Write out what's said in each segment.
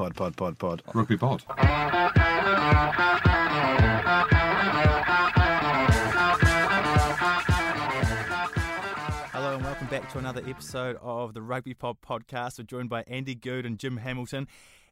pod, pod, pod, pod. Rugby pod. Hello and welcome back to another episode of the Rugby Pod podcast. We're joined by Andy Goode and Jim Hamilton.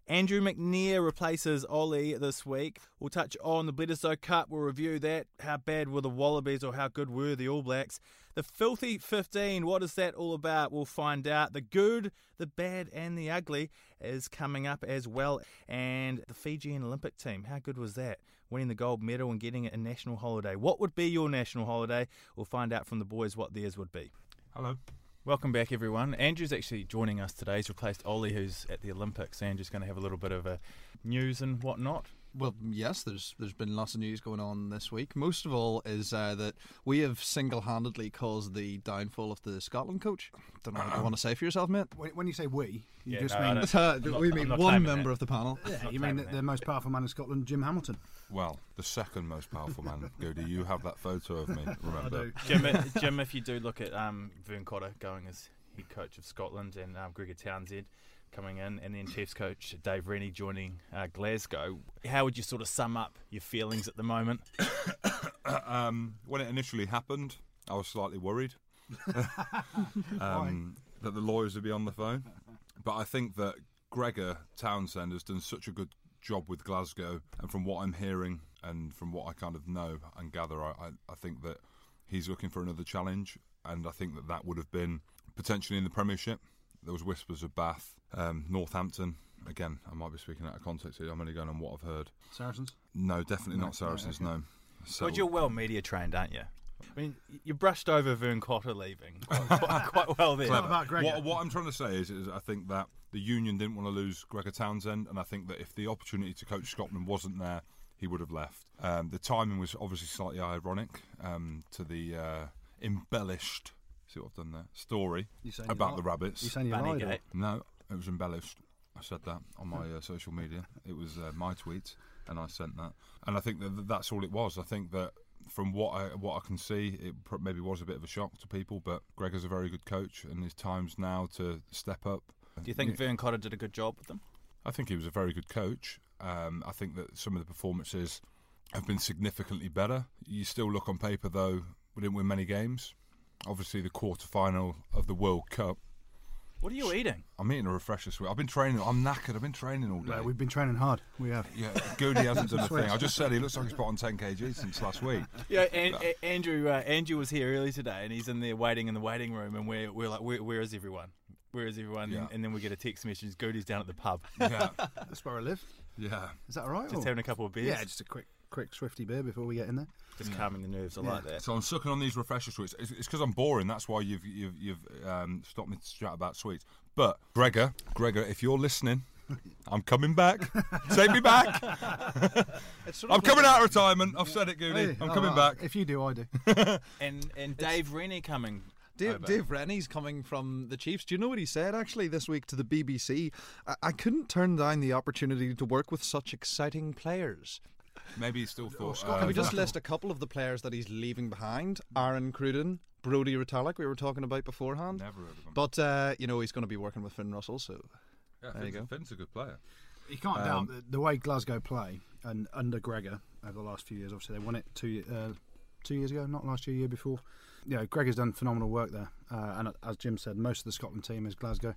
Andrew McNair replaces Ollie this week. We'll touch on the Bledisloe Cup. We'll review that. How bad were the Wallabies or how good were the All Blacks? The Filthy 15, what is that all about? We'll find out. The good, the bad, and the ugly is coming up as well. And the Fijian Olympic team, how good was that? Winning the gold medal and getting a national holiday. What would be your national holiday? We'll find out from the boys what theirs would be. Hello. Welcome back, everyone. Andrew's actually joining us today. He's replaced Ollie, who's at the Olympics. Andrew's going to have a little bit of a news and whatnot. Well, yes, there's there's been lots of news going on this week. Most of all is uh, that we have single-handedly caused the downfall of the Scotland coach. Don't know what you want to say for yourself, mate. When, when you say we, you Yeah, just no, mean Uh, not- we mean one member that. of the panel. yeah, you mean the, the most powerful man in Scotland, Jim Hamilton. Well, the second most powerful man, Goody. You have that photo of me, remember? Jim, Jim, if you do look at um, Vern Cotter going as head coach of Scotland and um, Gregor Townsend coming in, and then Chiefs coach Dave Rennie joining uh, Glasgow, how would you sort of sum up your feelings at the moment? Um, when it initially happened, I was slightly worried um, that the lawyers would be on the phone. But I think that Gregor Townsend has done such a good job with Glasgow, and from what I'm hearing and from what I kind of know and gather, I, I, I think that he's looking for another challenge, and I think that that would have been potentially in the Premiership. There was whispers of Bath, um, Northampton. Again, I might be speaking out of context here. I'm only going on what I've heard. Saracens. No, definitely No, not Saracens. right, No. So, Well, you're well media trained, aren't you? I mean, you brushed over Vern Cotter leaving quite, quite well there. What about What, what I'm trying to say is, is I think that the union didn't want to lose Gregor Townsend, and I think that if the opportunity to coach Scotland wasn't there, he would have left. Um, the timing was obviously slightly ironic um, to the uh, embellished. See what I've done there? Story about the rabbits. You saying you lied? or- No, it was embellished. I said that on my uh, social media. It was uh, my tweet, and I sent that. And I think that that's all it was. I think that from what I what I can see, it pr- maybe was a bit of a shock to people. But Gregor's a very good coach, and his time's now to step up. Do you think Vern Cotter did a good job with them? I think he was a very good coach. Um, I think that some of the performances have been significantly better. You still look on paper, though, we didn't win many games. Obviously, the quarter final of the World Cup. What are you eating? I'm eating a refresher sweet. I've been training. I'm knackered. I've been training all day. Yeah, we've been training hard. We have. Yeah, Goody hasn't done a thing. I just said he looks like he's put on 10 kg since last week. Yeah, and, a- Andrew. Uh, Andrew was here early today, and he's in there waiting in the waiting room, and we're we're like, where, where is everyone? Where is everyone? Yeah. And, and then we get a text message. Goody's down at the pub, Yeah, That's where I live. yeah. Is that all right? just or- having a couple of beers, Yeah, just a quick, quick swifty beer before we get in there. just calming the nerves. I Yeah. like that. So I'm sucking on these refresher sweets. It's because I'm boring. That's why you've you've, you've um, stopped me to chat about sweets. But Gregor, Gregor, if you're listening, I'm coming back. Take me back. I'm coming out of retirement. I've said it, Goody. Hey, I'm all coming right. back. If you do, I do. And and Dave Rennie coming. Dave, over. Dave Rennie's coming from the Chiefs. Do you know what he said actually this week to the BBC? I, I couldn't turn down the opportunity to work with such exciting players. Maybe he still thought. Scott, uh, Can we just list a couple of the players that he's leaving behind? Aaron Cruden, Brody Retallick, we were talking about beforehand. Never heard of him. But uh, you know he's going to be working with Finn Russell, so yeah, there you Finn's, go. Finn's a good player. You can't Um, doubt the, the way Glasgow play and under Gregor over the last few years. Obviously, they won it two uh, two years ago, not last year, year before. Yeah, Gregor's done phenomenal work there, uh, and as Jim said, most of the Scotland team is Glasgow.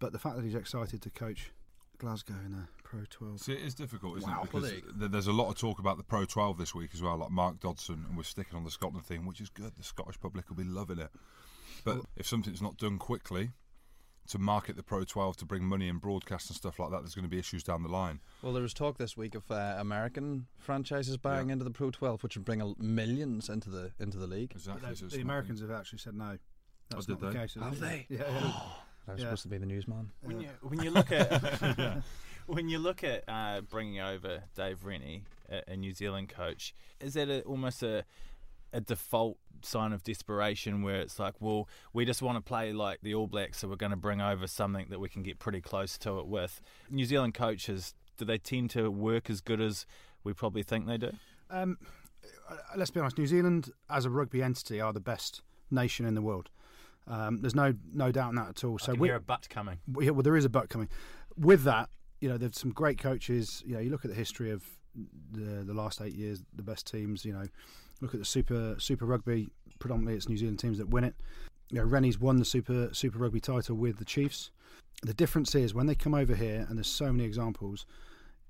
But the fact that he's excited to coach Glasgow in a Pro 12. See, it is difficult, isn't Wow. it? Because Well, there you th- there's a lot of talk about the Pro 12 this week as well, like Mark Dodson, and we're sticking on the Scotland thing, which is good. The Scottish public will be loving it. But if something's not done quickly to market the Pro 12 to bring money and broadcast and stuff like that, there's going to be issues down the line. Well, there was talk this week of uh, American franchises buying Yeah. into the Pro 12, which would bring a, millions into the into the league. Exactly. But so the, it's the Americans have actually said no. That's Oh, did not the they? case. Have they? Yeah. yeah. I was Yeah. supposed to be the newsman. When you when you look at when you look at uh, bringing over Dave Rennie, a, a New Zealand coach, is that a, almost a a default sign of desperation where it's like, well, we just want to play like the All Blacks, so we're going to bring over something that we can get pretty close to it with. New Zealand coaches, do they tend to work as good as we probably think they do? Um, uh, let's be honest. New Zealand, as a rugby entity, are the best nation in the world. Um, there's no no doubt in that at all. So we, hear a butt coming. we- well, there is a butt coming. With that, you know, there's some great coaches. You know, you look at the history of the the last eight years, the best teams. You know, look at the Super Super Rugby. Predominantly, it's New Zealand teams that win it. You know, Rennie's won the Super Super Rugby title with the Chiefs. The difference is when they come over here, and there's so many examples.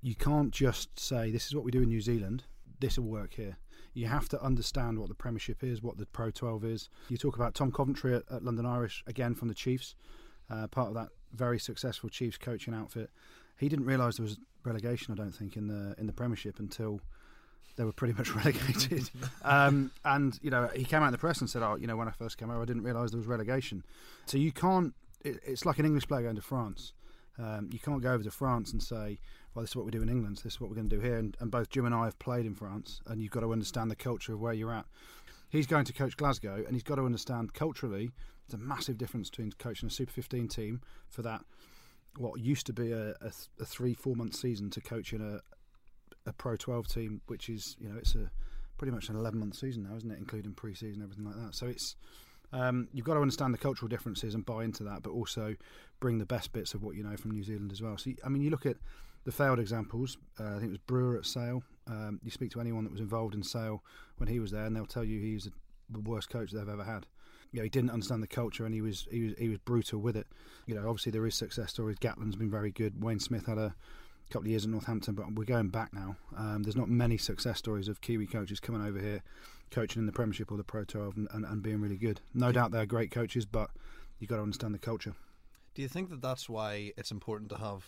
You can't just say this is what we do in New Zealand. This will work here. You have to understand what the Premiership is, what the Pro 12 is. You talk about Tom Coventry at, at London Irish again from the Chiefs, uh, part of that very successful Chiefs coaching outfit. He didn't realise there was relegation. I don't think in the in the Premiership until they were pretty much relegated. um, and you know, he came out in the press and said, "Oh, you know, when I first came over, I didn't realise there was relegation." So you can't. It, it's like an English player going to France. Um, you can't go over to France and say, "Well, this is what we do in England. This is what we're going to do here." And, and both Jim and I have played in France, and you've got to understand the culture of where you're at. He's going to coach Glasgow, and he's got to understand culturally. There's a massive difference between coaching a Super 15 team for that what used to be a, a, a three four month season to coaching a a Pro 12 team, which is you know it's a pretty much an 11 month season now, isn't it, including pre-season and everything like that. So it's um, you've got to understand the cultural differences and buy into that, but also bring the best bits of what you know from New Zealand as well. So I mean, you look at the failed examples. Uh, I think it was Brewer at Sale. Um, you speak to anyone that was involved in Sale when he was there, and they'll tell you he's the worst coach they've ever had. You know, he didn't understand the culture, and he was he was he was brutal with it. You know, obviously there is success stories. Gatland's been very good. Wayne Smith had a couple of years at Northampton, but we're going back now. Um, there's not many success stories of Kiwi coaches coming over here, coaching in the Premiership or the Pro 12, and, and, and being really good. No doubt they're great coaches, but you've got to understand the culture. Do you think that that's why it's important to have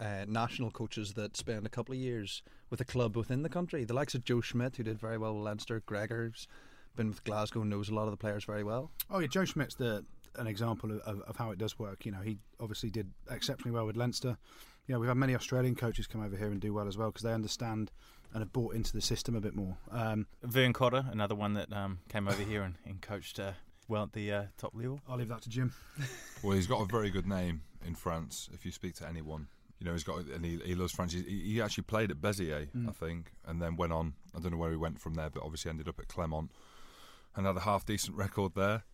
uh, national coaches that spend a couple of years with a club within the country? The likes of Joe Schmidt, who did very well with Leinster, Gregor's been with Glasgow, and knows a lot of the players very well. Oh yeah, Joe Schmidt's the an example of, of, of how it does work. You know, he obviously did exceptionally well with Leinster. You know, we've had many Australian coaches come over here and do well as well because they understand and have bought into the system a bit more. Um, Vern Cotter, another one that um, came over here and, and coached uh, well at the uh, top level. I'll leave that to Jim. Well, he's got a very good name in France. If you speak to anyone, you know he's got and he, he loves France. He, he actually played at Béziers, Mm. I think, and then went on. I don't know where he went from there, but obviously ended up at Clermont and had a half decent record there.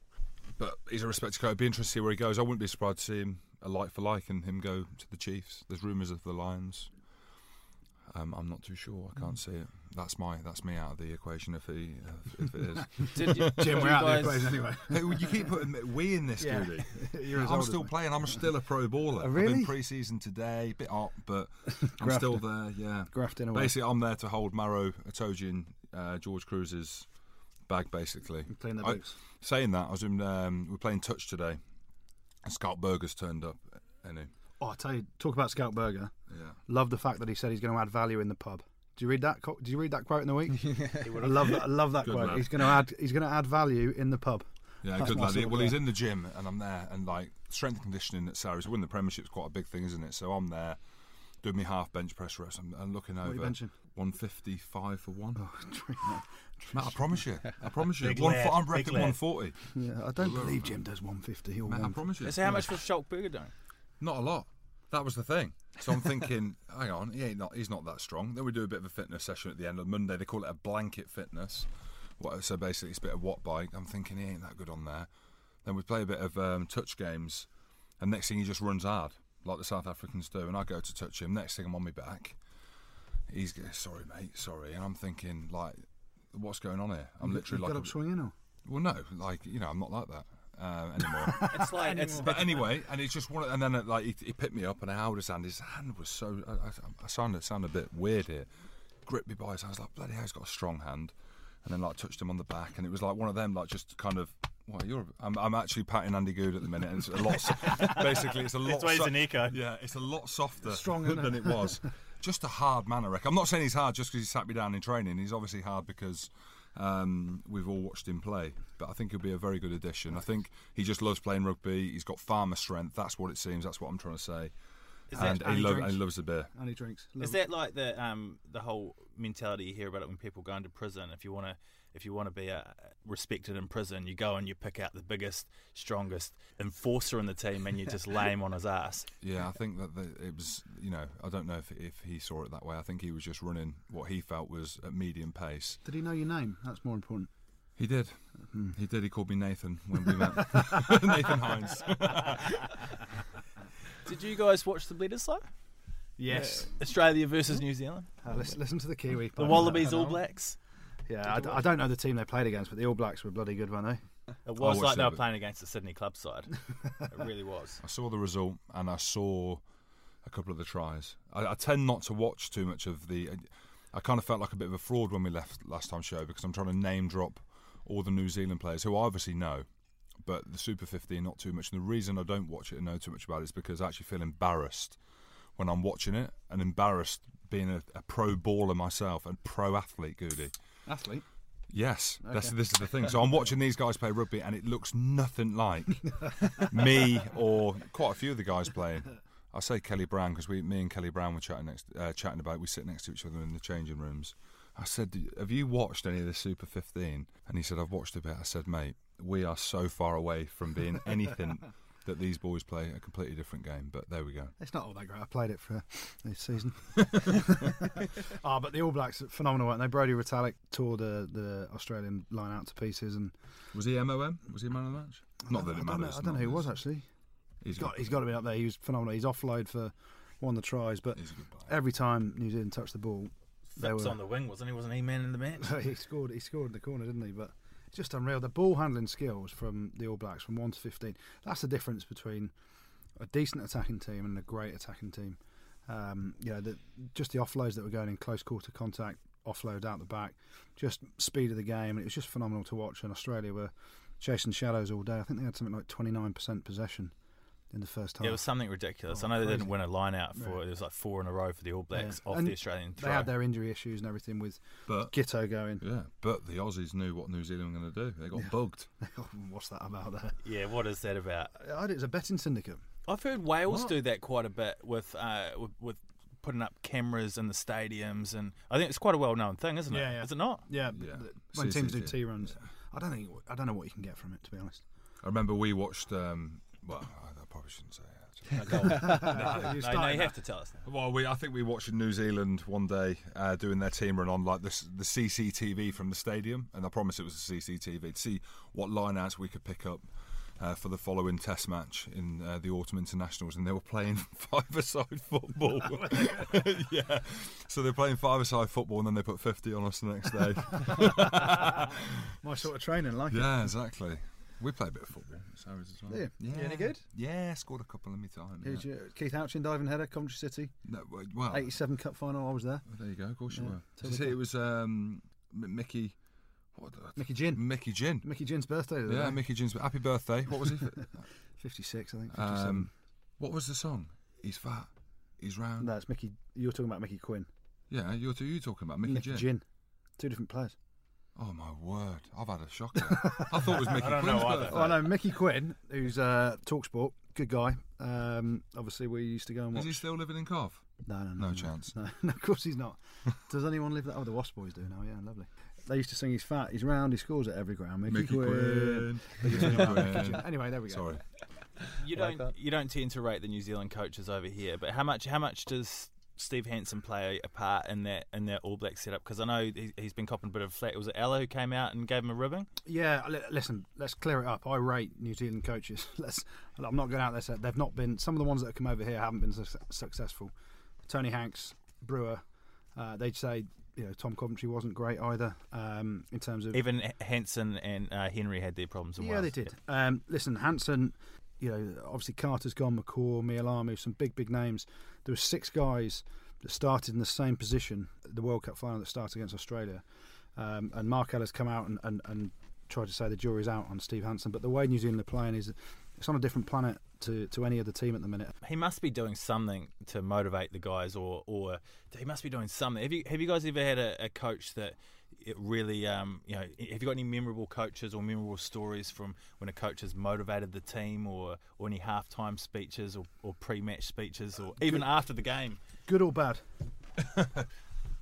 But he's a respected coach. It'd be interesting to see where he goes. I wouldn't be surprised to see him a like for like and him go to the Chiefs. There's rumours of the Lions. Um, I'm not too sure. I can't see it. That's my that's me out of the equation if he if, if it is. Did you, Jim, did we're you out of the equation anyway. Hey, you keep putting we in this, Yeah. Goody. You're I'm still playing. I'm still a pro baller. Oh, I've really? been pre-season today, bit up, but I'm still there. Yeah. Grafting away. Basically, I'm there to hold Maro Itoje and uh, George Kruis's bag. Basically, Clean the I- boots. saying that, I was in. Um, we were playing touch today, and Schalk Burger's turned up. And he, Oh, I tell you, talk about Schalk Burger. yeah, Love the fact that he said he's going to add value in the pub. Do you read that? co- Did you read that quote in the week? I love that. I love that Good quote. lad. He's going to add. He's going to add value in the pub. yeah, That's good lad. sort of Well, he's in the gym, and I'm there, and like strength and conditioning at Sarries. Winning the Premiership is quite a big thing, isn't it? So I'm there. Doing me half bench press reps and, and looking What are you over benching? 155 for one. Oh, Trina. Matt, I promise you. I promise you. Big One, lad, I'm big 140. Yeah, I don't believe Jim does 150 or Mate, I one. promise you. So how much was Schalk Burger doing? Not a lot. That was the thing. So I'm thinking, hang on, he ain't not, he's not that strong. Then we do a bit of a fitness session at the end of Monday. They call it a blanket fitness. What, so basically, it's a bit of watt bike. I'm thinking he ain't that good on there. Then we play a bit of um, touch games, and next thing he just runs hard like the South Africans do. And I go to touch him. Next thing I'm on my back. He's go- sorry, mate, sorry. And I'm thinking, like, what's going on here? I'm literally You like, got up swinging or? well, no, like you know, I'm not like that uh, anymore. It's like it's, But anyway, and it's just one, of- and then uh, like he, he picked me up and I held his hand. His hand was so. I, I, I sounded sound a bit weird here. Gripped me by his hand. I was like, bloody hell, he's got a strong hand. And then like touched him on the back, and it was like one of them, like just kind of. Well, you're. I'm, I'm actually patting Andy Goode at the minute, and it's a lot. so- basically, it's a lot. It's ways an eco. Yeah, it's a lot softer Stronger than it was. just a hard man, I reckon. I'm not saying he's hard just because he sat me down in training. He's obviously hard because um, we've all watched him play. But I think he'll be a very good addition. I think he just loves playing rugby. He's got farmer strength. That's what it seems. That's what I'm trying to say. Is and, and he he love, drinks. and he loves the beer. And he drinks. Is that like the um the whole mentality you hear about it when people go into prison? If you want to if you want to be uh, respected in prison, you go and you pick out the biggest, strongest enforcer in the team, and you just lay him on his ass. Yeah, I think that the, it was. You know, I don't know if if he saw it that way. I think he was just running what he felt was at medium pace. Did he know your name? That's more important. He did. He did. He called me Nathan when we met. Nathan Hines. Did you guys watch the Bleeders though? Yes. Australia versus New Zealand. Uh, listen, listen to the Kiwi. The Wallabies All Blacks. Yeah, I, d- I don't know the team they played against, but the All Blacks were bloody good, weren't they? It was watched like they were playing against the Sydney club side. it really was. I saw the result and I saw a couple of the tries. I, I tend not to watch too much of the. I kind of felt like a bit of a fraud when we left last time show because I'm trying to name drop all the New Zealand players who I obviously know, but the Super 15 not too much. And the reason I don't watch it and know too much about it is because I actually feel embarrassed when I'm watching it and embarrassed being a, a pro baller myself and pro athlete, Goody. Athlete. Yes, that's, Okay. this is the thing. So I'm watching these guys play rugby, and it looks nothing like me or quite a few of the guys playing. I say Kelly Brown because we, me and Kelly Brown were chatting next, uh, chatting about. We sit next to each other in the changing rooms. I said, "Have you watched any of the Super 15?" And he said, "I've watched a bit." I said, "Mate, we are so far away from being anything that these boys play. A completely different game." But there we go. It's not all that great. I played it for this season. Ah, but the All Blacks, phenomenal, weren't they? Brody Retallick tore the, the Australian line out to pieces, and Was he MOM? Was he man of the match? Not that I it don't know, matters. I don't know who it was actually. He's He's got, he's got to be up there. He was phenomenal. He's offload for one of the tries, but He's a good player. every time New Zealand touched the ball, they Phipps were. on the wing, wasn't he? Wasn't he man in the match? he scored. He scored in the corner, didn't he? But it's just unreal. The ball handling skills from the All Blacks from one to fifteen. That's the difference between a decent attacking team and a great attacking team. Um, you know, the, just the offloads that were going in close quarter contact, offload out the back, just speed of the game, and it was just phenomenal to watch. And Australia were chasing shadows all day. I think they had something like twenty nine percent possession in the first half. Yeah, it was something ridiculous. Oh, I know they didn't win a line out for Yeah. it was like four in a row for the All Blacks Yeah. off And the Australian they try. had their injury issues and everything with But Giteau going. Yeah, but the Aussies knew what New Zealand were going to do. They got bugged. What's that about there? yeah, what is that about? I It's a betting syndicate. I've heard Wales What? do that quite a bit with, uh, with with putting up cameras in the stadiums, and I think it's quite a well known thing, isn't it? Yeah, yeah. Is it not? Yeah, Yeah. th- when teams do T runs, I don't think I don't know what you can get from it. To be honest, I remember we watched. Um, well, I I probably shouldn't say that. No, go no, You no, no, you that. have to tell us. Now. Well, we I think we watched New Zealand one day uh, doing their team run on like this the CCTV from the stadium, and I promise it was the CCTV to see what lineouts we could pick up. Uh, for the following Test match in uh, the autumn internationals, and they were playing five-a-side football. yeah, so they're playing five-a-side football, and then they put fifty on us the next day. my sort of training, like it. yeah, exactly. We play a bit of football. Sarries as well. You? Yeah. You any good? Yeah, scored a couple of me time. Who's yeah. your, Keith Houchen diving header, Coventry City, No, well, well, '87 Cup final. I was there. there you go. Of course you were. tell Did you see it was um, Mickey. What? Mickey Gynn. Mickey Gynn. Mickey Gynn's birthday. Yeah. Mickey Gynn's. Happy birthday. What was he? 56, I think. 57. um, what was the song? He's fat. He's round. no, it's Mickey. You're talking about Mickey Quinn. Yeah, you're you talking about Mickey, Mickey Gynn. Gynn. Two different players. Oh my word! I've had a shocker. I thought it was Mickey I don't Quinn's know either. birthday. Oh, I know Mickey Quinn, who's uh, Talksport, good guy. Um, obviously, we used to go and watch. Is he still living in Cov? No, no, no, No chance. No, no, of course he's not. Does anyone live that? Oh, the Wasp boys do now. Yeah, lovely. They used to sing. He's fat. He's round. He scores at every ground. Mickey, Mickey Quinn. Quinn. They just sing about Mickey Quinn. Anyway, there we go. Sorry. You don't that. you don't tend to rate the New Zealand coaches over here, but how much how much does Steve Hansen play a part in that in that All Black setup? Because I know he, he's been copping a bit of flack. Was it Ella who came out and gave him a ribbing? Yeah, li- listen, let's clear it up. I rate New Zealand coaches. Let's. I'm not going out there. They've not been. Some of the ones that have come over here haven't been su- successful. Tony Hanks, Brewer. Uh, they'd say you know Tom Coventry wasn't great either um, in terms of. Even H- Hansen and uh, Henry had their problems. Yeah, Wales. they did. Um, listen, Hansen. You know, obviously Carter's gone, McCaw, Mealamu, some big, big names. There were six guys that started in the same position the World Cup final that started against Australia. Um, and Mark Ella's come out and, and, and tried to say the jury's out on Steve Hansen. But the way New Zealand are playing is it's on a different planet to, to any other team at the minute. He must be doing something to motivate the guys, or or he must be doing something. Have you have you guys ever had a, a coach that it really, um, you know, have you got any memorable coaches or memorable stories from when a coach has motivated the team, or or any halftime speeches, or, or pre-match speeches, or even after the game? Good or bad?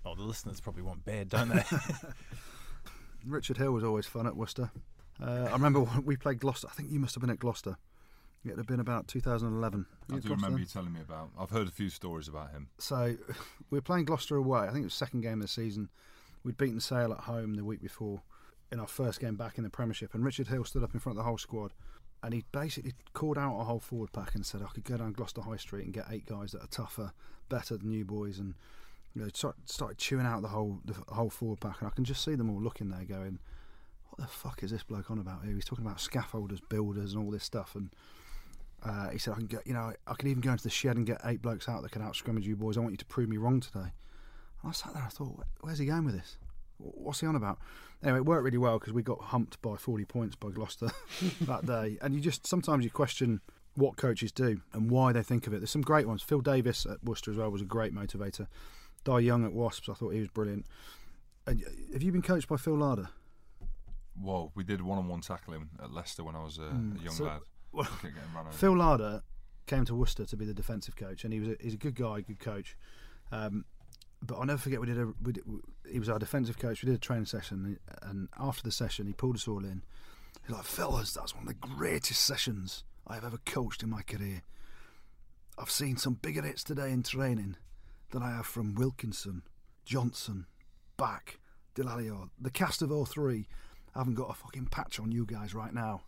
Oh, the listeners probably want bad, don't they? Richard Hill was always fun at Worcester. Uh, I remember when we played Gloucester. I think you must have been at Gloucester. It'd have been about 2011. I do Gloucester remember you telling me about. I've heard a few stories about him. So we were playing Gloucester away. I think it was the second game of the season. We'd beaten Sale at home the week before in our first game back in the Premiership, and Richard Hill stood up in front of the whole squad and he basically called out a whole forward pack and said I could go down Gloucester High Street and get eight guys that are tougher, better than you boys, and you know start, started chewing out the whole the whole forward pack, and I can just see them all looking there, going, "What the fuck is this bloke on about here?" He's talking about scaffolders, builders, and all this stuff, and. Uh, he said, "I can get, you know, I can even go into the shed and get eight blokes out that can out scrimmage you boys. I want you to prove me wrong today." I sat there, I thought, "Where's he going with this? What's he on about?" Anyway, it worked really well because we got humped by 40 points by Gloucester that day. And you just sometimes you question what coaches do and why they think of it. There's some great ones. Phil Davis at Worcester as well was a great motivator. Dai Young at Wasps, I thought he was brilliant. And have you been coached by Phil Larder? Well, we did one-on-one tackling at Leicester when I was a, Mm, a young so- lad. well, I kept getting run over. Phil Larder came to Worcester to be the defensive coach, and he was a, he's a good guy, good coach. Um, but I'll never forget we did a we did, he was our defensive coach. We did a training session, and after the session, he pulled us all in. He's like, "Fellas, that's one of the greatest sessions I have ever coached in my career. I've seen some bigger hits today in training than I have from Wilkinson, Johnson, Back, Dallaglio. The cast of all three haven't got a fucking patch on you guys right now."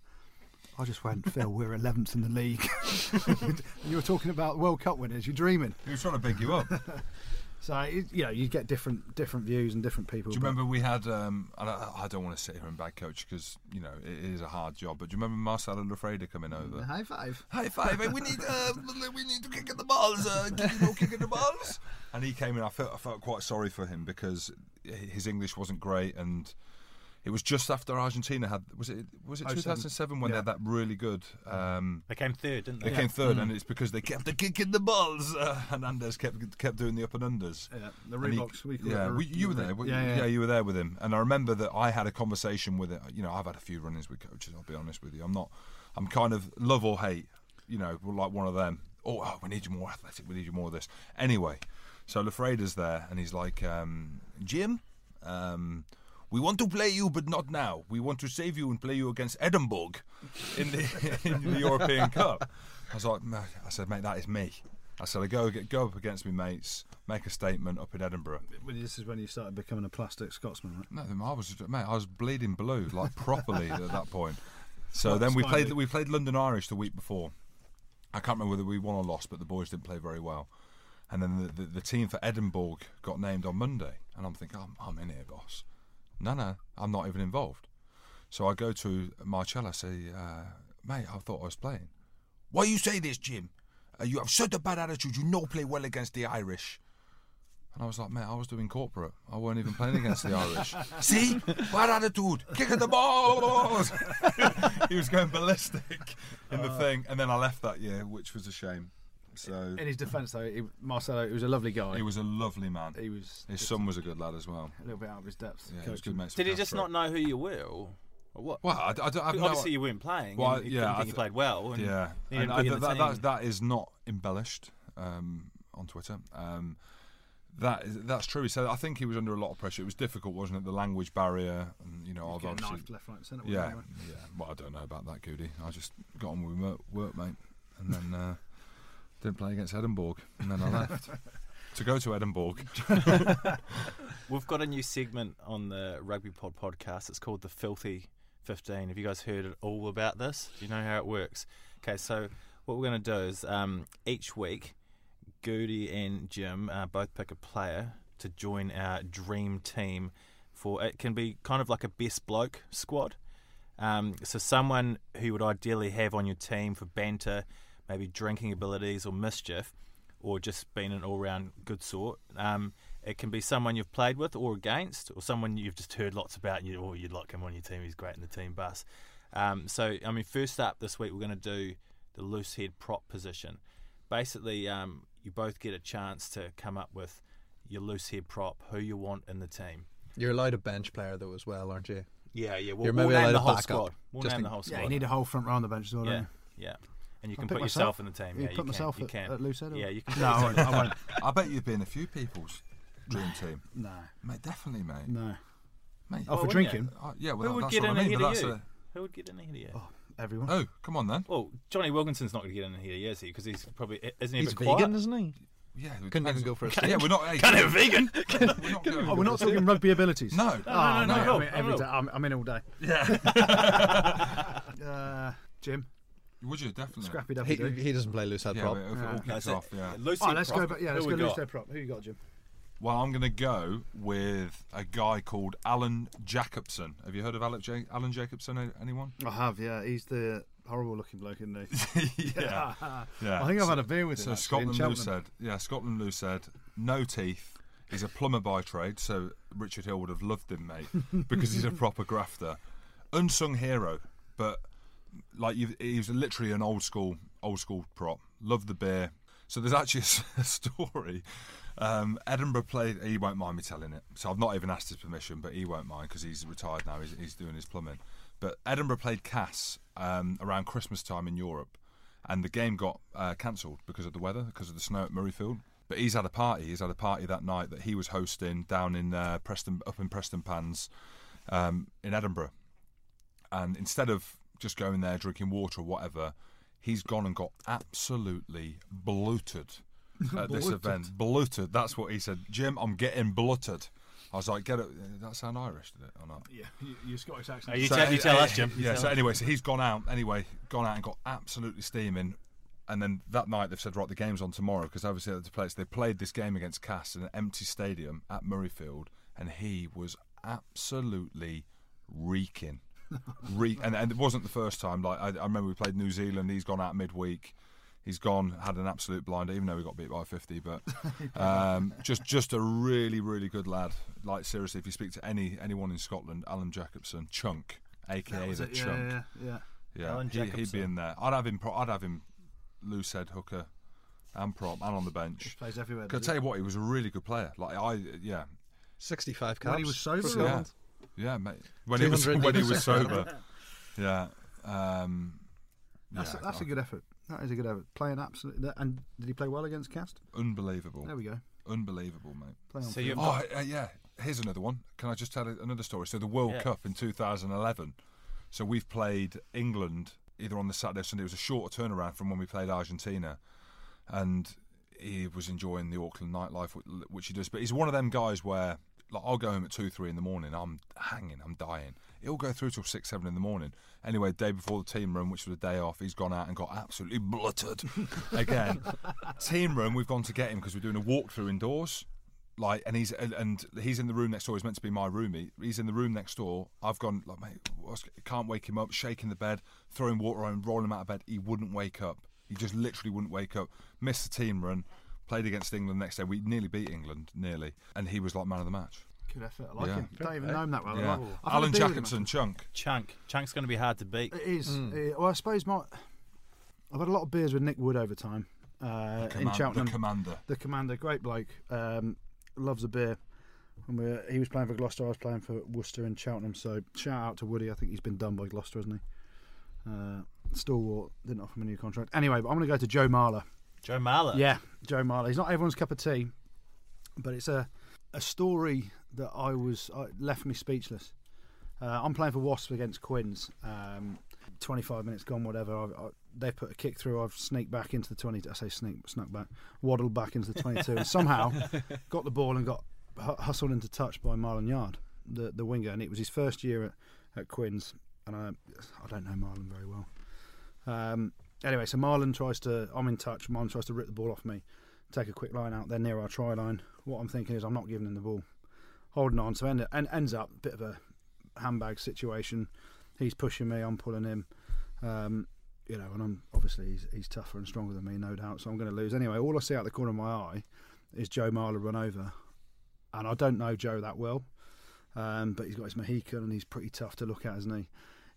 I just went, Phil, we're 11th in the league. you were talking about World Cup winners. You're dreaming. He was trying to big you up. Do So it- you know, you get different different views and different people. Do you but- remember we had? Um, and I, I don't want to sit here and bad coach because you know it is a hard job. But do you remember Marcelo Loffreda coming over? High five. High five! hey, we need uh, we need to kick at the balls. Uh, kick, no kicking the balls. And he came in. I felt I felt quite sorry for him because his English wasn't great, and it was just after Argentina had was it was it 2007 when they Yeah. had that really good. Um, They came third, didn't they they? came third, and it's because they kept the kicking the balls. Uh, Hernandez kept kept doing the up and unders. Yeah, the And he- Reeboks. we yeah, the- we, you were there. we- Yeah, yeah. you were there with him. And I remember that I had a conversation with it. You know, I've had a few run-ins with coaches. I'll be honest with you. I'm not. I'm kind of love or hate. You know, like one of them. Oh, oh, we need you more athletic. We need you more of this. Anyway, so Loffreda's there, and he's like, um, Jim. Um, we want to play you, but not now. We want to save you and play you against Edinburgh in the in the European Cup. I was like, I said, mate, that is me. I said, I go go up against me mates, make a statement up in Edinburgh. This is when you started becoming a plastic Scotsman, right? No, I was mate, I was bleeding blue like properly at that point. So then we played we played London Irish the week before. I can't remember whether we won or lost, but the boys didn't play very well. And then the, the, the team for Edinburgh got named on Monday, and I'm thinking, I'm, I'm in here, boss. No, no, I'm not even involved. So I go to Marcella, say, uh, mate, I thought I was playing. Why you say this, Jim? Uh, you have such a bad attitude. You know play well against the Irish. And I was like, mate, I was doing corporate. I weren't even playing against the Irish. See? Bad attitude. Kicking the balls. he was going ballistic in the thing. And then I left that year, which was a shame. So In his defence, though, he, Marcelo, he was a lovely guy. he was a lovely man. He was His son was a good lad as well. a little bit out of his depth. Yeah, he was good mates. Did he just not know who you were, or, or what? Well, I, I, don't- I've no- Obviously, you weren't playing. Well, and he yeah, couldn't I think you played well. And Yeah, and I, you that, that, that is not embellished um, on Twitter. Um, that is, that's true. He said I think he was under a lot of pressure. It was difficult, wasn't it? The language barrier, and you know, I've obviously, knifed left, right, centre. yeah, yeah. Well, I don't know about that, Goody. I just got on with work, work mate, and then uh, didn't play against Edinburgh, and then I left to go to Edinburgh. We've got a new segment on the Rugby Pod podcast. It's called the Filthy 15. Have you guys heard at all about this? Do you know how it works? Okay, so what we're going to do is um, each week, Goody and Jim uh, both pick a player to join our dream team for it can be kind of like a best bloke squad. Um, so someone who would ideally have on your team for banter, maybe drinking abilities or mischief, or just being an all-round good sort. Um, it can be someone you've played with or against, or someone you've just heard lots about. And you, or you'd like him on your team. He's great in the team bus. Um, so, I mean, first up this week, we're going to do the loose head prop position. Basically, um, you both get a chance to come up with your loose head prop, who you want in the team. You're allowed a bench player though as well, aren't you? Yeah, yeah. We'll, You're we'll maybe name allowed the to whole back up, squad. We'll just name in- the whole Yeah, you need a whole front row on the bench as well. yeah, don't you? yeah. And you can pick put yourself myself. in the team. you? Yeah, You you put can. myself you at, can. at loose head. Yeah, you can. No, I won't. I won't. I bet you've been a few people's dream team, No, mate. Definitely, mate. no. Mate, Oh, for wouldn't drinking? uh, yeah, well, Who would that's get what in I mean. ahead But of that's you? a, Who would get in ahead of you? Oh, everyone. oh, come on then. Well, Jonny Wilkinson's not going to get in here, is he? Because he's probably isn't he He's a bit quiet? vegan, isn't he? Yeah, it Couldn't depends even go on- for a Yeah, we're not. Hey, Kind of vegan. we're not going. Oh, we're not talking rugby abilities. No. No, no, no, no, I mean, every no. day. I'm, I'm in all day. Yeah. Uh, Jim, Would you definitely? Scrappy He, he doesn't play loose head Yeah, prop. but if it Yeah. all kicks That's it. off, yeah. Lucy Oh, let's Prop. go back. Yeah, Who let's we go loose got? their prop. Who you got, Jim? Well, I'm going to go with a guy called Allan Jacobsen. Have you heard of Alan, ja- Allan Jacobsen? Anyone? I have. Yeah, he's the horrible looking bloke, isn't he? yeah, yeah. I think I've had a beer with him. So Scotland Lou said, yeah, Scotland Lou said, no teeth. He's a plumber by trade, so Richard Hill would have loved him, mate, because he's a proper grafter. Unsung hero, but like you, he was literally an old school, old school prop. Loved the beer. So there's actually a story. Um, Edinburgh played. He won't mind me telling it. So I've not even asked his permission, but he won't mind because he's retired now. He's, he's doing his plumbing. But Edinburgh played Castres um, around Christmas time in Europe, and the game got uh, cancelled because of the weather, because of the snow at Murrayfield. But he's had a party. He's had a party that night that he was hosting down in uh, Preston, up in Prestonpans, um, in Edinburgh. And instead of just going there drinking water or whatever, he's gone and got absolutely bloated at this Bloated. event. Bloated. That's what he said. Jim, I'm getting bloated. I was like, get it. Did that sound Irish, did it, or not? Yeah, you, your Scottish accent. Oh, you, So, tell, you uh, tell uh, us, Jim. You Yeah. So us. anyway, so he's gone out. Anyway, gone out and got absolutely steaming. And then that night they've said, right, the game's on tomorrow because obviously they had to play. So they played this game against Castres in an empty stadium at Murrayfield, and he was absolutely reeking. Re- and, and it wasn't the first time. Like I, I remember we played New Zealand. He's gone out midweek. He's gone, had an absolute blinder, even though we got beat by 50. But um, just just a really, really good lad. Like seriously, if you speak to any anyone in Scotland, Allan Jacobsen, Chunk, aka the it, Chunk, yeah, yeah. yeah, Alan he, would be in there. I'd have him. Pro- I'd have him loose head hooker and prop and on the bench. He bench. plays everywhere. Can I tell you what? He was a really good player. Like I, yeah, 65 caps. When he was sober, for or- Scotland. Yeah, mate. When he was when he was sober, yeah. Um, That's, yeah, that's a I- good effort. That is a good effort. Playing absolutely. And did he play well against Castres? unbelievable, There we go. unbelievable, mate. Play on So field. you've Oh, uh, yeah. Here's another one. Can I just tell another story? So the World Yeah. Cup in 2011. So we've played England either on the Saturday or Sunday. It was a shorter turnaround from when we played Argentina, and he was enjoying the Auckland nightlife, which he does. But he's one of them guys where, like, I'll go home at two, three in the morning. I'm hanging. I'm dying. He'll go through till six, seven in the morning. Anyway, day before the team run, which was a day off, he's gone out and got absolutely bluttered again. team run, we've gone to get him because we're doing a walkthrough indoors like and he's and, and he's in the room next door he's meant to be my roomie he's in the room next door i've gone like mate what's, can't wake him up shaking the bed throwing water on him rolling him out of bed he wouldn't wake up he just literally wouldn't wake up missed the team run played against england next day we nearly beat england nearly and he was like man of the match Good effort. I like Yeah. him. Don't even know him that well. Yeah like- I've had a alan beer with him, jacobsen chunk Chunk. Chunk's going to be hard to beat. It is. Uh, well, I suppose my. I've had a lot of beers with Nick Wood over time uh, in Cheltenham. the commander the commander, great bloke, um, loves a beer. And we're, he was playing for Gloucester, I was playing for Worcester and Cheltenham. So shout out to Woody. I think he's been done by Gloucester, hasn't he? Uh, Stalwart didn't offer him a new contract. Anyway, but I'm going to go to Joe Marler. Joe Marler. Yeah, Joe Marler. He's not everyone's cup of tea, but it's a a story that I was uh, left me speechless. Uh, I'm playing for Wasps against Quins. Um, 25 minutes gone, whatever. I, I, they put a kick through. I've sneaked back into the 20. I say sneak, snuck back, waddled back into the 22, and somehow got the ball and got hustled into touch by Marlon Yarde, the the winger, and it was his first year at, at Quins. And I I don't know Marlon very well. Um, anyway, so Marlon tries to. I'm in touch. Marlon tries to rip the ball off me, take a quick line out. They're near our try line. What I'm thinking is I'm not giving him the ball, holding on. So end, and ends up a bit of a handbag situation. He's pushing me. I'm pulling him. Um, you know, and I'm obviously he's, he's tougher and stronger than me, no doubt. So I'm going to lose anyway. All I see out the corner of my eye is Joe Marler run over, and I don't know Joe that well, um, but he's got his Mohican and he's pretty tough to look at, isn't he?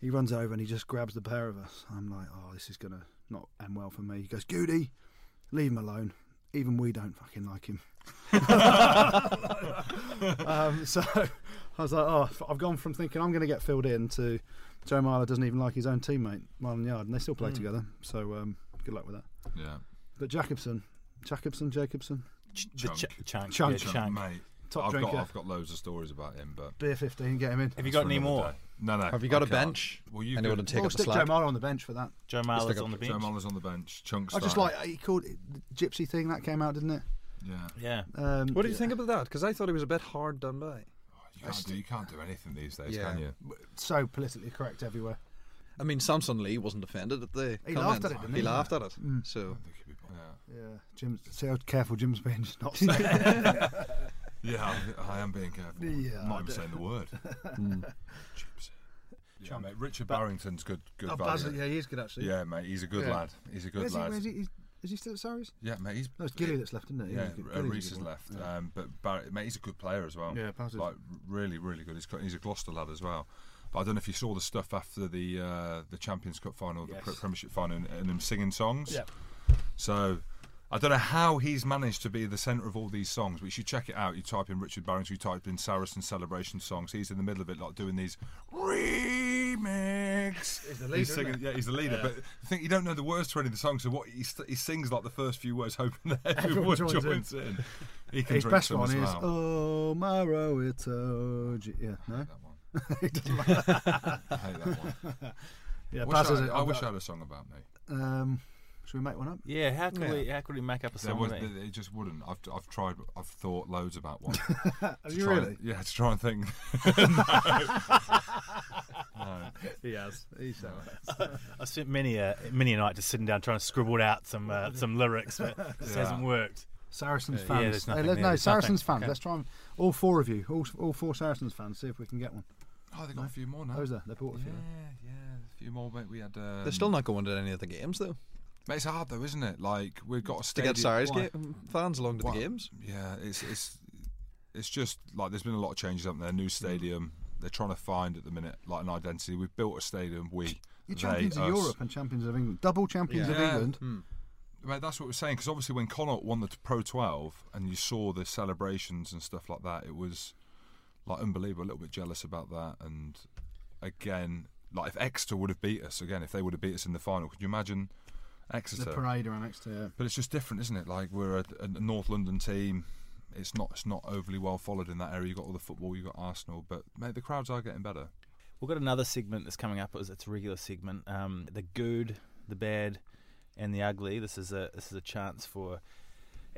He runs over and he just grabs the pair of us. I'm like, oh, this is going to not end well for me. He goes, Goody, leave him alone. Even we don't fucking like him. um, so I was like, oh, I've gone from thinking I'm going to get filled in to Joe Marler doesn't even like his own teammate, Marlon Yarde, and they still play Mm. together. So um, good luck with that. yeah But Jacobsen, Jacobsen, Jacobsen, Ch- the Chunk. ch- chunk. Chunk. Yeah, Chunk, chunk. mate top I've drinker, got I've got loads of stories about him but beer 15, get him in. Have you got any more? day. No no Have you got I a can't. bench? well you Anyone go. to take We'll up the stick slack? Joe Marler on the bench for that. Joe stick on the the- Joe bench. Muller's on the bench Chunk I just like he called it the gypsy thing that came out, didn't it? yeah Yeah. Um, What do you think about that? Because I thought it was a bit hard done by. You can't, do, you can't do anything these days, Yeah. can you? So politically correct everywhere. I mean, Samson Lee wasn't offended at the He comment. laughed at it, didn't he he? laughed at it. Mm. So I think he'd be- yeah. Yeah, Jim's. See how careful Jim's being, just not saying. Yeah, I, I am being careful. Yeah, I'm not I even do. saying the word. mm. Chips. Yeah, mate. Richard But- Barrington's good. Good oh, value. Basil, yeah, he is good actually. Yeah, mate. He's a good Yeah. lad. He's a good Where's he, lad. where's he, he's- is he still at Sarries? Yeah, mate. He's No, it's Gilly that's left, isn't it? yeah. He's uh, a Reese good has left, Yeah. um, but Barry, mate, he's a good player as well. Yeah, Basil's like really, really good. He's he's a Gloucester lad as well. But I don't know if you saw the stuff after the uh, the Champions Cup final, the Yes. Pre- Premiership final, and, and him singing songs. Yeah. So I don't know how he's managed to be the centre of all these songs, but you should check it out. You type in Richard Barrington, you type in Saracen celebration songs. He's in the middle of it, like doing these remix. He's the leader, He's singing, yeah, he's the leader. But I think you don't know the words to any of the songs. So what he, he sings like the first few words, hoping that everyone, Everyone joins joins, in. in. He can His drink best one is well. "Oh Maro, it's G-" yeah, I no, hate that one. he doesn't like that. I hate that one. Yeah, I wish, I, is had, a- I wish I had a song about me. Um, should we make one up? Yeah, how could Yeah. we how could we make up a There song? was, with it? it just wouldn't. I've, I've tried. I've thought loads about one. Have To you try- really? Yeah, to try and think. no. He has. He's I spent many a many a night just sitting down trying to scribble out some uh, some lyrics, but it just Yeah. hasn't worked. Saracens Yeah, fans. there's Hey, nothing let- there, no, there's Saracens nothing. fans. Okay. Let's try and all four of you, all all four Saracens fans, see if we can get one. Oh, they got a few more now. Oh, is there? They bought a Yeah, few. yeah, a few more. Mate, we had. Um, They're still not going to any of the games though. Mate, it's hard though, isn't it? Like we've got a To stadium. get Sarries why? fans along to Why- the games. Yeah, it's it's it's just like there's been a lot of changes up there. New mm. stadium. They're trying to find at the minute like an identity. We've built a stadium. We. You're they, champions of us. Europe and champions of England. Double champions Yeah. of Yeah. England. Mm. Mate, that's what we're saying because obviously when Connacht won the Pro 12 and you saw the celebrations and stuff like that, it was like unbelievable. A little bit jealous about that. And again, like if Exeter would have beat us again, if they would have beat us in the final, could you imagine The Exeter? parade around next to. Uh, But it's just different, isn't it? Like we're a, a North London team. It's not it's not overly well followed in that area. You've got all the football, you've got Arsenal, but mate, the crowds are getting better. We've got another segment that's coming up. It's it's a regular segment. Um, the good, the bad, and the ugly. This is a this is a chance for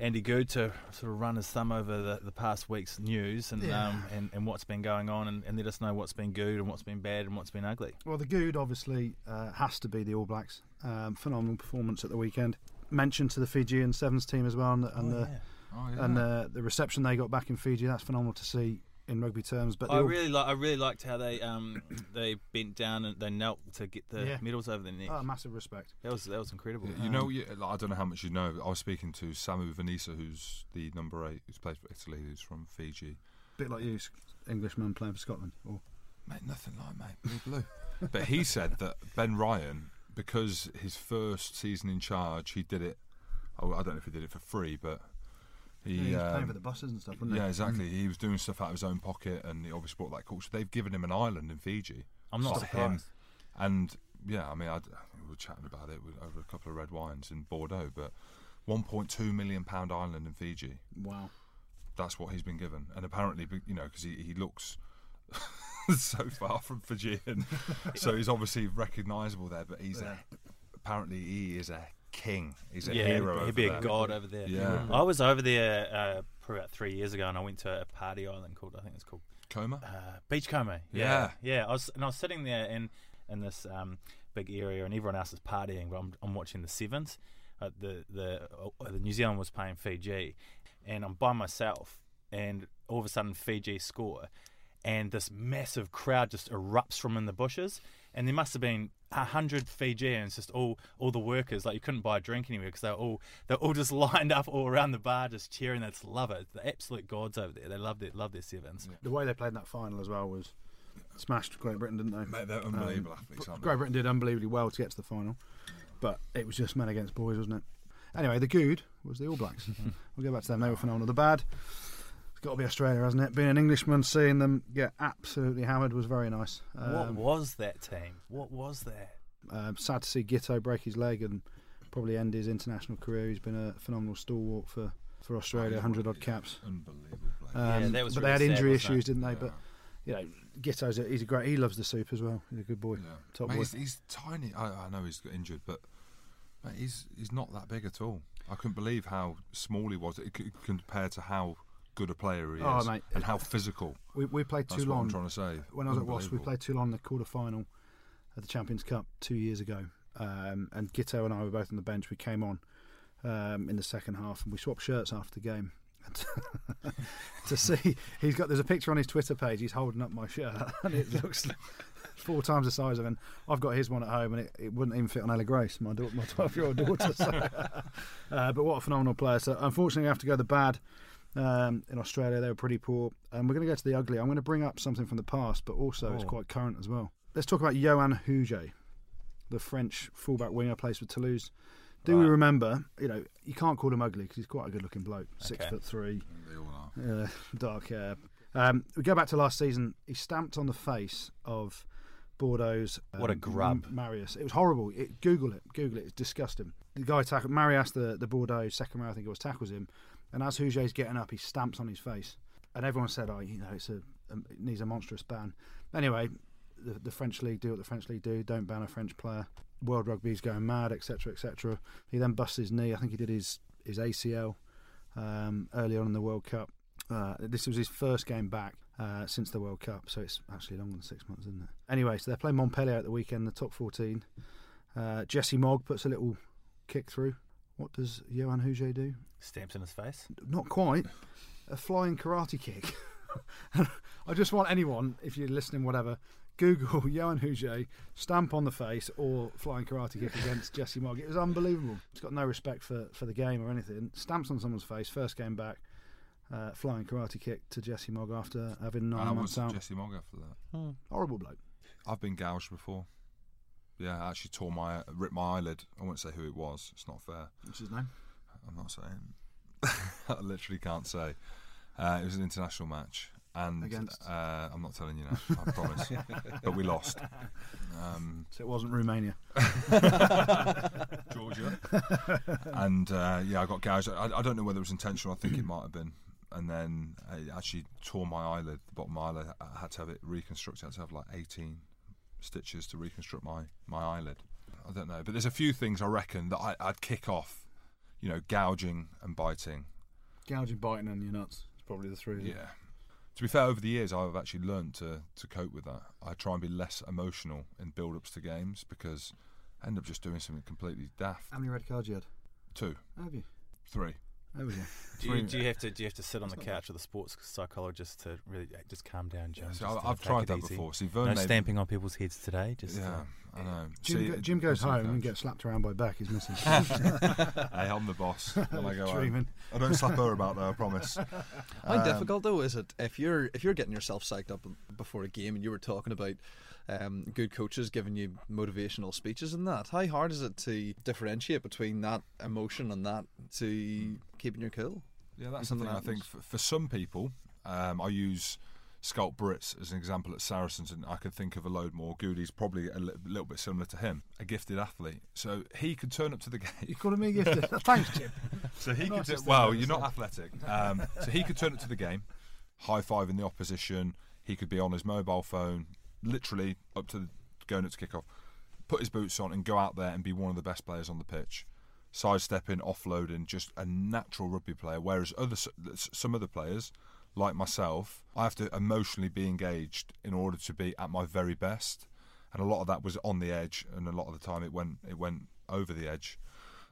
Andy Goode to sort of run his thumb over the, the past week's news and Yeah. um, and, and what's been going on and, and let us know what's been good and what's been bad and what's been ugly. well, the good obviously uh, has to be the All Blacks. Um, phenomenal performance at the weekend. Mention to the Fijian sevens team as well, and the, and, the, Oh yeah. and uh, the reception they got back in Fiji. That's phenomenal to see in rugby terms. But the I All- really like. I really liked how they um they bent down and they knelt to get the Yeah. medals over their neck. oh, massive respect. that was that was incredible. Yeah, you know, you, like, I don't know how much you know. I was speaking to Samu Vunisa, who's the number eight, who's played for Italy, who's from Fiji. bit like you, Englishman playing for Scotland. Or Mate, nothing like mate, blue blue. but he said that Ben Ryan, because his first season in charge, he did it. Oh, I don't know if he did it for free, but he. yeah, he was paying um, for the buses and stuff, wasn't yeah, he? exactly. He was doing stuff out of his own pocket, and he obviously brought that culture. They've given him an island in Fiji, I'm not for him. surprised. and yeah, I mean, I, we were chatting about it over a couple of red wines in Bordeaux, but 1.2 million pound island in Fiji. Wow. That's what he's been given, and apparently, you know, because he, he looks so far from Fijian, so he's obviously recognisable there. But he's Yeah. a, apparently he is a king. He's a yeah, hero. he'd be a there. god over there. Yeah. I was over there uh, probably about three years ago, and I went to a party island called I think it's called Coma. uh, Beachcombe. Yeah. yeah. I was and I was sitting there in in this um, big area, and everyone else is partying, but I'm, I'm watching the sevens. Uh, the the uh, the New Zealand was playing Fiji, and I'm by myself, and all of a sudden Fiji score, and this massive crowd just erupts from in the bushes, and there must have been a hundred Fijians, just all all the workers. Like you couldn't buy a drink anywhere because they're all they're all just lined up all around the bar, just cheering. They just love it. The absolute gods over there. They love their love their sevens. The way they played in that final as well was smashed Great Britain, didn't they? Mate, they're unbelievable Um, athletes, aren't they? Great Britain did unbelievably well to get to the final, but it was just men against boys, wasn't it? Anyway, the good was the All Blacks. we'll go back to them. They were phenomenal. The bad, it's got to be Australia, hasn't it? Being an Englishman, seeing them get absolutely hammered was very nice. what Um, was that team? What was that? um, sad to see Giteau break his leg and probably end his international career. He's been a phenomenal stalwart for, for Australia, 100 odd caps. Unbelievable. Um, Yeah, that was but really they had injury wasn't issues, didn't they? Yeah. But you know, Giteau's a, he's a great. He loves the soup as well. He's a good boy. Yeah. Top Mate, boy. he's, he's tiny. I, I know he's got injured, but mate, he's he's not that big at all. I couldn't believe how small he was it compared to how good a player he Oh, is, mate. and how physical. We, we played That's too what long. I'm trying to say. when I was at Wasp, we played Toulon in the quarter final, at the Champions Cup two years ago, um, and Giteau and I were both on the bench. We came on um, in the second half, and we swapped shirts after the game. To see, he's got there's a picture on his Twitter page. He's holding up my shirt, and it looks four times the size of him. I've got his one at home, and it, it wouldn't even fit on Ella Grace, my daughter, my 12 year old daughter. So, uh, but what a phenomenal player! So unfortunately, we have to go the bad. Um, in Australia, they were pretty poor, and we're going to go to the ugly. I'm going to bring up something from the past, but also it's Oh. quite current as well. Let's talk about Yoann Huget, the French fullback winger, plays for Toulouse. Do we remember? You know, you can't call him ugly because he's quite a good-looking bloke, six Okay. foot three, They all are. uh, dark hair. Um, we go back to last season. He stamped on the face of Bordeaux's. What a um, grub. Marius. It was horrible. It, Google it. Google it. It's disgusting. The guy tackled Marius, the the Bordeaux second row, I think it was, tackles him, and as Huget's getting up, he stamps on his face, and everyone said, "Oh, you know, it's a, um it needs a monstrous ban." Anyway, the, the French league do what the French league do. Don't ban a French player. World Rugby's going mad, etc., etc. He then busts his knee. I think he did his his ACL um, early on in the World Cup. Uh, this was his first game back uh, since the World Cup, so it's actually longer than six months, isn't it? Anyway, so they're playing Montpellier at the weekend, the top 14. Uh, Jesse Mogg puts a little kick through. What does Yoann Huget do? Stamps in his face. Not quite. A flying karate kick. I just want anyone, if you're listening, whatever, Google Yoann Huget, stamp on the face, or flying karate kick against Jesse Mogg. It was unbelievable. He's got no respect for, for the game or anything. Stamps on someone's face, first game back, uh, flying karate kick to Jesse Mogg after having nine And I months out. Jesse Mogg after that. Horrible bloke. I've been gouged before. Yeah, I actually tore my ripped my eyelid. I won't say who it was. It's not fair. What's his name? I'm not saying. I literally can't say. Uh, it was an international match, and Against? Uh, I'm not telling you now. I promise. but we lost. Um, So it wasn't Romania. Georgia. and uh, yeah, I got gouged. I, I don't know whether it was intentional. I think it might have been. And then I actually tore my eyelid, the bottom of my eyelid. I had to have it reconstructed. I had to have like 18 stitches to reconstruct my, my eyelid. I don't know. But there's a few things I reckon that I, I'd kick off. You know, gouging and biting. Gouging, biting, and your nuts. It's probably the three. Yeah. To be fair, over the years, I've actually learned to, to cope with that. I try and be less emotional in build ups to games because I end up just doing something completely daft. How many red cards you had? Two, Have you? three. There we go. Do you, do you have to do you have to sit on the couch with a sports psychologist to really just calm down, Jim? So I- to I've tried that easy? before. See, Vern No made- stamping on people's heads today. Just Yeah, uh, I know. Jim, See, go- Jim goes home and gets slapped around by Beck, his missus. hey, I'm the boss when I go. Dreaming. I don't slap her about though. I promise. How Um, difficult though is it if you're if you're getting yourself psyched up before a game and you were talking about um, good coaches giving you motivational speeches and that? How hard is it to differentiate between that emotion and that to keeping your cool? Yeah, that's Something something I think for, for some people, um, I use Schalk Brits as an example at Saracens, and I could think of a load more. Goody's probably a li- little bit similar to him, a gifted athlete. So he could turn up to the game. You calling me gifted? Thanks, Jim. So he could. Do, well, you're not athletic. Um, so he could turn up to the game, high five in the opposition. He could be on his mobile phone, literally up to the, going up to kick off, put his boots on and go out there and be one of the best players on the pitch. Sidestepping, offloading, just a natural rugby player. Whereas other some other players, like myself, I have to emotionally be engaged in order to be at my very best. And a lot of that was on the edge, and a lot of the time it went it went over the edge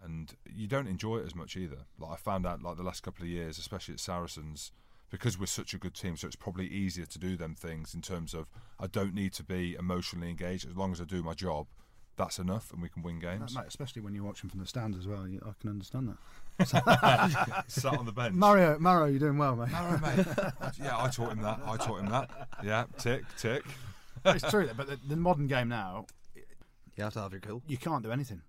and you don't enjoy it as much either. Like I found out, like the last couple of years, especially at Saracens, because we're such a good team, so it's probably easier to do them things in terms of I don't need to be emotionally engaged as long as I do my job. That's enough, and we can win games. Mate, especially when you're watching from the stands as well. I can understand that. Sat on the bench. Mario, Mario, you're doing well, mate. Mario, mate. yeah, I taught him that. I taught him that. Yeah, tick, tick. it's true, but the, the modern game now, You have to have your cool. you can't do anything.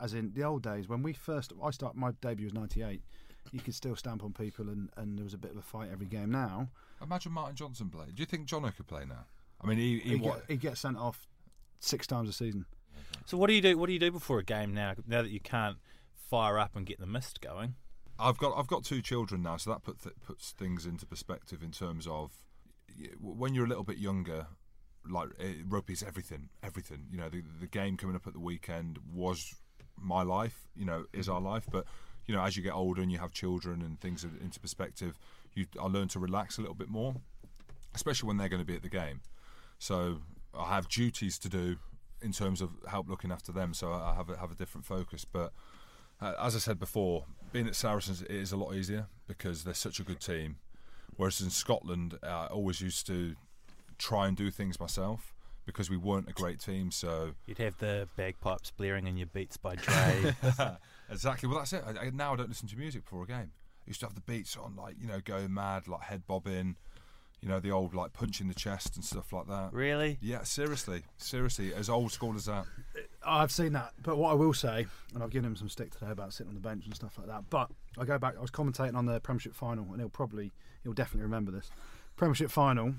As in the old days when we first, I start my debut was '98. You could still stamp on people, and, and there was a bit of a fight every game. Now Imagine Martin Johnson play. Do you think Jono could play now? I mean, he, he, he, wa- get, he gets sent off six times a season. So what do you do? What do you do before a game now? Now that you can't fire up and get the mist going. I've got I've got two children now, so that put th- puts things into perspective in terms of when you're a little bit younger. Like uh, rugby's everything, everything. You know, the the game coming up at the weekend was my life. You know, is our life. But you know, as you get older and you have children and things are into perspective, you I learn to relax a little bit more, especially when they're going to be at the game. So I have duties to do in terms of help looking after them. So I have a, have a different focus. But uh, as I said before, being at Saracens it is a lot easier because they're such a good team. Whereas in Scotland, I always used to try and do things myself because we weren't a great team. So You'd have the bagpipes blaring in your beats by Dre. exactly. Well, that's it. I, now I don't listen to music before a game. I used to have the beats on, like you know, going mad, like head bobbing, you know, the old like punching the chest and stuff like that. really? Yeah, seriously, seriously, as old school as that. I've seen that, but what I will say, and I've given him some stick today about sitting on the bench and stuff like that. But I go back. I was commentating on the Premiership final, and he'll probably, he'll definitely remember this. Premiership final.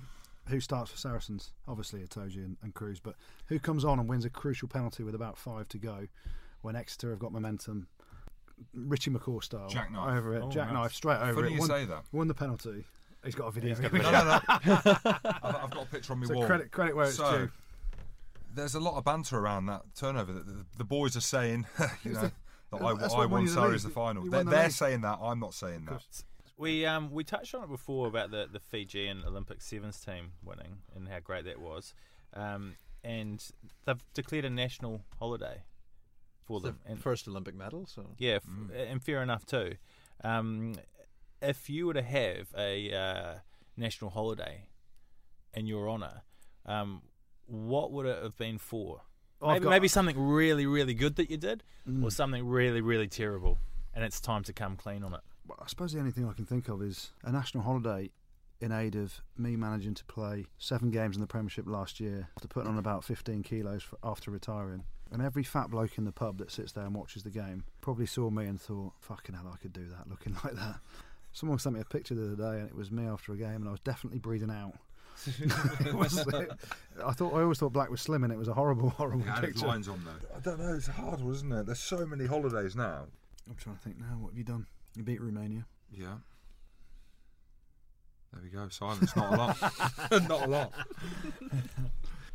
Who starts for Saracens? Obviously, Itoje and, and Kruis. But who comes on and wins a crucial penalty with about five to go, when Exeter have got momentum? Richie McCaw style, Jackknife. over it, Oh, jackknife nice. straight over Funny it. you say that. won the penalty. He's got a video. He's got No, video. no, no. I've, I've got a picture on my So wall. credit, credit where it's So, due. There's a lot of banter around that turnover. The, the, the boys are saying, you know, that I, That's I what won won you the the final. They're, the they're saying that. I'm not saying that. We um we touched on it before about the the Fijian Olympic sevens team winning and how great that was, um, and they've declared a national holiday for The them. And first Olympic medal. So yeah, f- Mm. and fair enough too. Um, if you were to have a uh, national holiday in your honour, um, what would it have been for? I've maybe, got- maybe something really, really good that you did, Mm. or something really, really terrible, and it's time to come clean on it. Well, I suppose the only thing I can think of is a national holiday in aid of me managing to play seven games in the Premiership last year after putting on about 15 kilos for, after retiring. And every fat bloke in the pub that sits there and watches the game probably saw me and thought, fucking hell, I could do that looking like that. Someone sent me a picture the other day and it was me after a game and I was definitely breathing out. it was, I thought I always thought Black was slim and it was a horrible, horrible picture. on though. I don't know. It's hard, isn't it? There's so many holidays now. I'm trying to think now, what have you done? You beat Romania. Yeah. There we go. Silence. Not a lot. not a lot.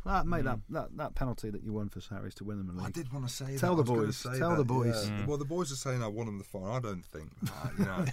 That, mate, that, that, that penalty that you won for Sarries to win them a I league. I did want to say Tell that. the boys. Tell that, the boys. yeah. Mm. Well, the boys are saying I won them the final. I don't think that. You know.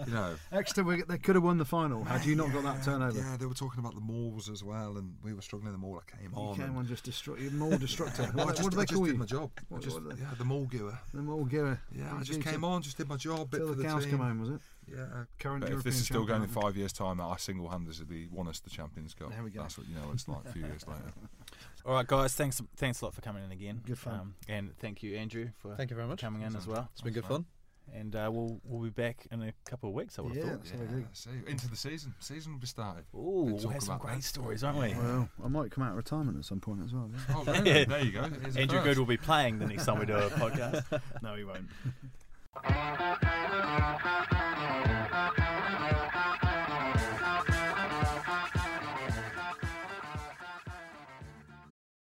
you know. Exeter, were- they could have won the final had you not got that turnover. Yeah, they were talking about the mauls as well, and we were struggling in the maul. I came You on. came and- on just destroy you more destructive. Well, what, just, what do I they just call did you? my job. What- just, what yeah, the maul giver. The more gear. Yeah, I just came on, just did my job. Bit Till for the the cows come home, was it? Yeah. Current But if this is still going in five years' time, I single-handedly won us the Champions Cup. There we go. That's what you know. It's like a few years later. All right, guys. Thanks, thanks a lot for coming in again. Goode fun. Um, and thank you, Andrew, for thank you very much. coming in as well. It's been good fun. And uh, we'll we'll be back in a couple of weeks. I would have thought. That's Yeah, see, into the season. Season will be started. Ooh, We'll we'll have some great that. stories, won't we? Well, I might come out of retirement at some point as well. yeah. Oh, really? there you go. Here's Andrew. Good will be playing the next time we do a podcast. no, he won't. Thank you.